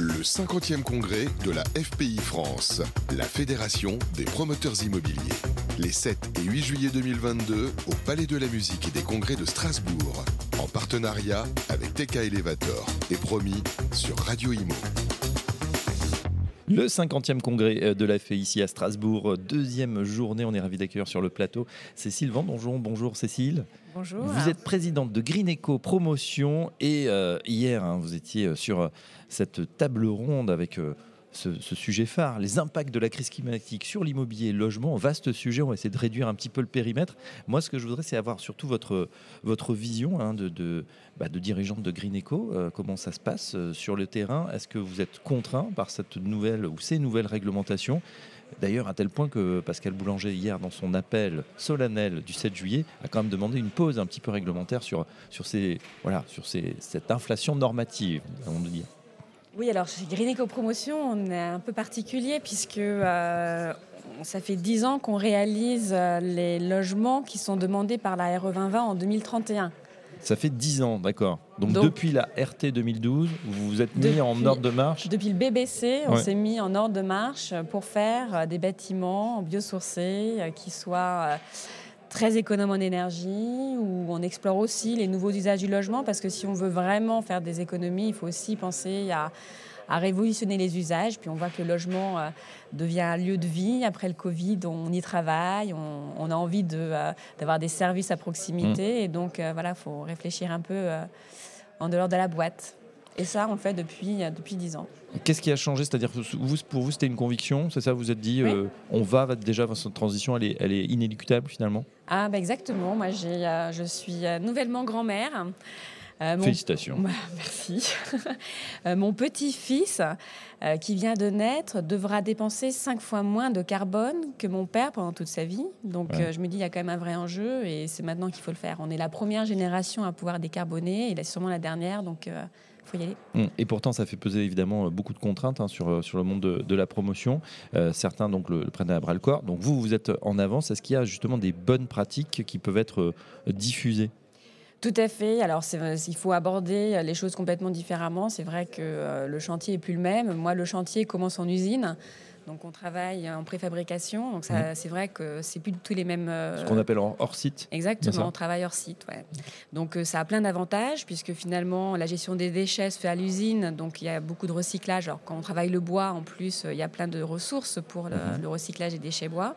Le 50e congrès de la FPI France, la Fédération des promoteurs immobiliers. Les 7 et 8 juillet 2022 au Palais de la Musique et des Congrès de Strasbourg, en partenariat avec TK Elevator et promis sur Radio Imo. Le 50e congrès euh, de la FPI ici à Strasbourg, deuxième journée, on est ravi d'accueillir sur le plateau Cécile Vendonjon. Bonjour Cécile. Bonjour. Vous êtes présidente de Green Eco Promotion et euh, hier hein, vous étiez euh, sur cette table ronde avec euh, ce, sujet phare, les impacts de la crise climatique sur l'immobilier et le logement. Vaste sujet, on va essayer de réduire un petit peu le périmètre. Moi, ce que je voudrais, c'est avoir surtout votre, votre vision hein, de, de, bah, de, dirigeante de Green Eco. Euh, comment ça se passe euh, sur le terrain Est-ce que vous êtes contraint par cette nouvelle ou ces nouvelles réglementations? D'ailleurs, à tel point que Pascal Boulanger, hier, dans son appel solennel du 7 juillet, a quand même demandé une pause un petit peu réglementaire sur, sur, ces, voilà, sur ces, cette inflation normative, on dire. Oui, alors chez Green Promotion, on est un peu particulier puisque euh, ça fait 10 ans qu'on réalise euh, les logements qui sont demandés par la RE 2020 en 2031. Ça fait 10 ans, d'accord. Donc, depuis la RT 2012, vous vous êtes mis en ordre de marche Depuis le BBC, on s'est mis en ordre de marche pour faire euh, des bâtiments biosourcés qui soient très économe en énergie, où on explore aussi les nouveaux usages du logement, parce que si on veut vraiment faire des économies, il faut aussi penser à, révolutionner les usages. Puis on voit que le logement euh, devient un lieu de vie. Après le Covid, on y travaille, on, a envie euh, d'avoir des services à proximité. Mmh. Et donc, euh, voilà, il faut réfléchir un peu en dehors de la boîte. Et ça, on le fait depuis, depuis 10 ans. Qu'est-ce qui a changé? C'est-à-dire que vous, pour vous, c'était une conviction C'est ça? Vous vous êtes dit, euh, on va déjà, cette transition, elle est, elle est inéluctable finalement? Ah, bah exactement. Moi, euh, je suis euh, nouvellement grand-mère. Félicitations. Bah, merci. mon petit-fils, qui vient de naître, devra dépenser cinq fois moins de carbone que mon père pendant toute sa vie. Donc je me dis, il y a quand même un vrai enjeu et c'est maintenant qu'il faut le faire. On est la première génération à pouvoir décarboner, il est sûrement la dernière. Donc Hum, et pourtant, ça fait peser évidemment euh, beaucoup de contraintes hein, sur, euh, sur le monde de, la promotion. Euh, certains donc le, prennent à bras le corps. Donc vous, vous êtes en avance. Est-ce qu'il y a justement des bonnes pratiques qui peuvent être diffusées? Tout à fait. Alors, il faut aborder les choses complètement différemment. C'est vrai que le chantier est plus le même. Moi, le chantier commence en usine. Donc on travaille en préfabrication. Donc mhm. c'est vrai que c'est plus du tout les mêmes. Euh, Ce qu'on appelle hors site. Exactement, on travaille hors site. Ouais. Donc euh, ça a plein d'avantages puisque finalement la gestion des déchets se fait à l'usine. Donc il y a beaucoup de recyclage. Alors quand on travaille le bois, en plus, il y a plein de ressources pour le, mhm. recyclage des déchets bois.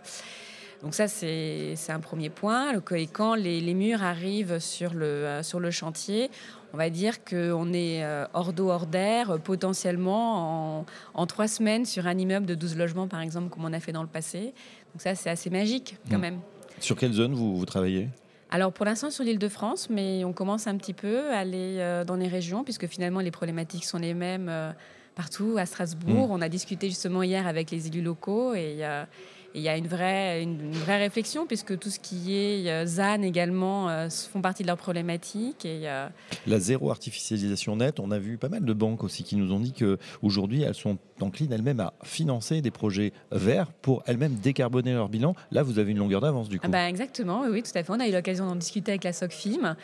Donc ça, c'est un premier point. Et quand les, les, murs arrivent sur le, euh, sur le chantier, on va dire qu'on est euh, hors d'eau, hors d'air, potentiellement en, trois semaines sur un immeuble de 12 logements, par exemple, comme on a fait dans le passé. Donc ça, c'est assez magique quand mmh. même. Sur quelle zone vous, vous travaillez? Alors pour l'instant sur l'île de France, mais on commence un petit peu à aller euh, dans les régions, puisque finalement les problématiques sont les mêmes euh, partout. À Strasbourg, mmh. on a discuté justement hier avec les élus locaux et il y a une vraie, une, vraie réflexion, puisque tout ce qui est ZAN également euh, font partie de leurs problématiques. Et, euh, La zéro artificialisation nette, on a vu pas mal de banques aussi qui nous ont dit qu'aujourd'hui, elles sont enclines elles-mêmes à financer des projets verts pour elles-mêmes décarboner leur bilan. Là, vous avez une longueur d'avance du coup. Ah bah exactement, oui, tout à fait. On a eu l'occasion d'en discuter avec la SOCFIM.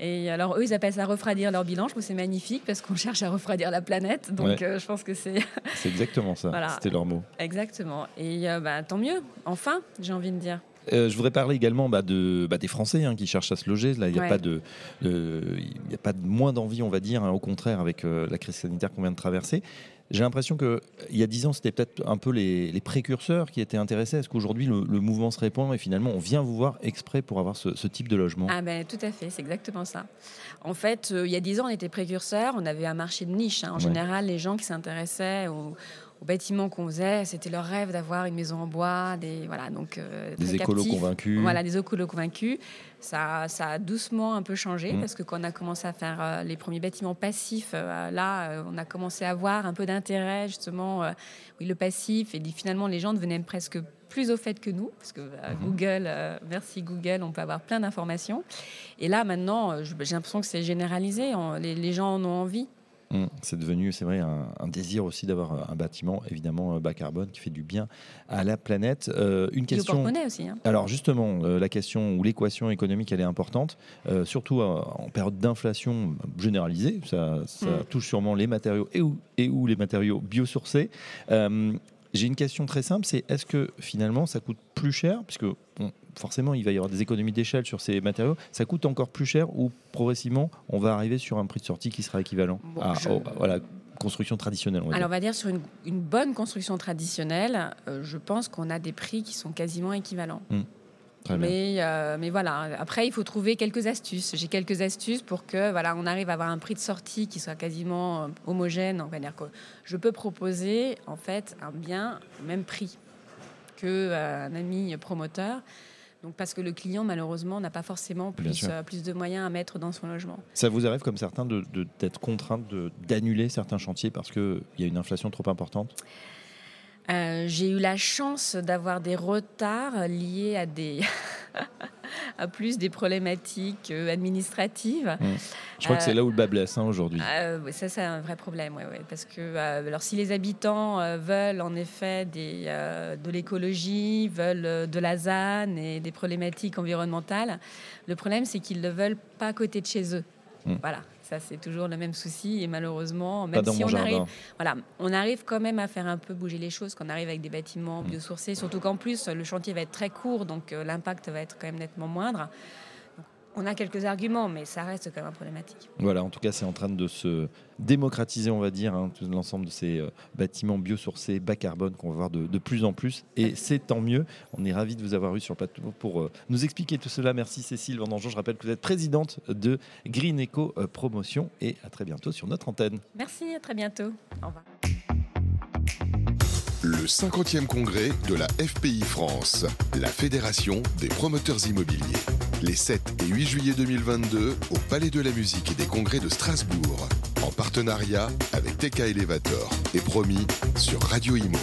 Et alors, eux, ils appellent ça refroidir leur bilan. Je trouve que c'est magnifique parce qu'on cherche à refroidir la planète. Donc, je pense que c'est. c'est exactement ça. C'était leur mot. Exactement. Et bah, tant mieux. Enfin, j'ai envie de dire. Euh, je voudrais parler également bah, de, bah, des Français hein, qui cherchent à se loger. Là, il n'y a, pas de, a pas de moins d'envie, on va dire, hein, au contraire, avec euh, la crise sanitaire qu'on vient de traverser. J'ai l'impression qu'il y a dix ans, c'était peut-être un peu les, précurseurs qui étaient intéressés. Est-ce qu'aujourd'hui, le, mouvement se répand et finalement, on vient vous voir exprès pour avoir ce, type de logement Ah ben, tout à fait, c'est exactement ça. En fait, euh, il y a dix ans, on était précurseurs, on avait un marché de niche. Hein. En général, les gens qui s'intéressaient aux bâtiments qu'on faisait, c'était leur rêve d'avoir une maison en bois, des voilà donc euh, des écolos convaincus. Voilà, des écolos convaincus. Ça, ça a doucement un peu changé mmh. parce que quand on a commencé à faire euh, les premiers bâtiments passifs, euh, là, on a commencé à avoir un peu d'intérêt justement, oui, le passif et finalement les gens devenaient presque plus au fait que nous, parce que mmh. Google, merci Google, on peut avoir plein d'informations. Et là, maintenant, j'ai l'impression que c'est généralisé, les, les gens en ont envie. Mmh, c'est devenu, c'est vrai, un, désir aussi d'avoir un bâtiment évidemment bas carbone qui fait du bien à la planète. une question. aussi. Hein. Alors justement, la question ou l'équation économique, elle est importante, surtout en période d'inflation généralisée. Ça, ça mmh. touche sûrement les matériaux et ou, et ou les matériaux biosourcés. J'ai une question très simple, c'est est-ce que finalement ça coûte plus cher, puisque forcément il va y avoir des économies d'échelle sur ces matériaux, ça coûte encore plus cher ou progressivement on va arriver sur un prix de sortie qui sera équivalent à voilà, construction traditionnelle on va Alors on va dire sur une, bonne construction traditionnelle, euh, je pense qu'on a des prix qui sont quasiment équivalents. Mmh mais, euh, mais voilà, après, il faut trouver quelques astuces. J'ai quelques astuces pour que voilà, on arrive à avoir un prix de sortie qui soit quasiment euh, homogène. On va dire que je peux proposer en fait un bien au même prix qu'un un ami promoteur. Donc parce que le client, malheureusement, n'a pas forcément plus, plus de moyens à mettre dans son logement. Ça vous arrive, comme certains, d'être de, d'être contraint d'annuler certains chantiers parce qu'il y a une inflation trop importante? Euh, j'ai eu la chance d'avoir des retards liés à des à plus des problématiques euh, administratives. Mmh. Je crois que c'est là où le bas blesse hein, aujourd'hui. Euh, ça, c'est un vrai problème, ouais, ouais, parce que alors si les habitants veulent en effet des, de l'écologie, veulent de la ZAN et des problématiques environnementales, le problème c'est qu'ils ne le veulent pas à côté de chez eux. Mmh. Voilà, ça, c'est toujours le même souci. Et malheureusement, même si on arrive, voilà, on arrive quand même à faire un peu bouger les choses, qu'on arrive avec des bâtiments mmh. biosourcés, surtout qu'en plus, le chantier va être très court, donc euh, l'impact va être quand même nettement moindre. On a quelques arguments, mais ça reste quand même problématique. Voilà, en tout cas, c'est en train de se démocratiser, on va dire, hein, l'ensemble de ces euh, bâtiments biosourcés, bas carbone qu'on va voir de, plus en plus. Et c'est tant mieux. On est ravis de vous avoir eu sur le plateau pour euh, nous expliquer tout cela. Merci Cécile Vendangeon. Je rappelle que vous êtes présidente de Green Eco euh, Promotion. Et à très bientôt sur notre antenne. Merci, à très bientôt. Au revoir. Le 50e congrès de la FPI France, la Fédération des promoteurs immobiliers. Les 7 et 8 juillet 2022 au Palais de la Musique et des Congrès de Strasbourg, en partenariat avec TK Elevator et promis sur Radio Imo.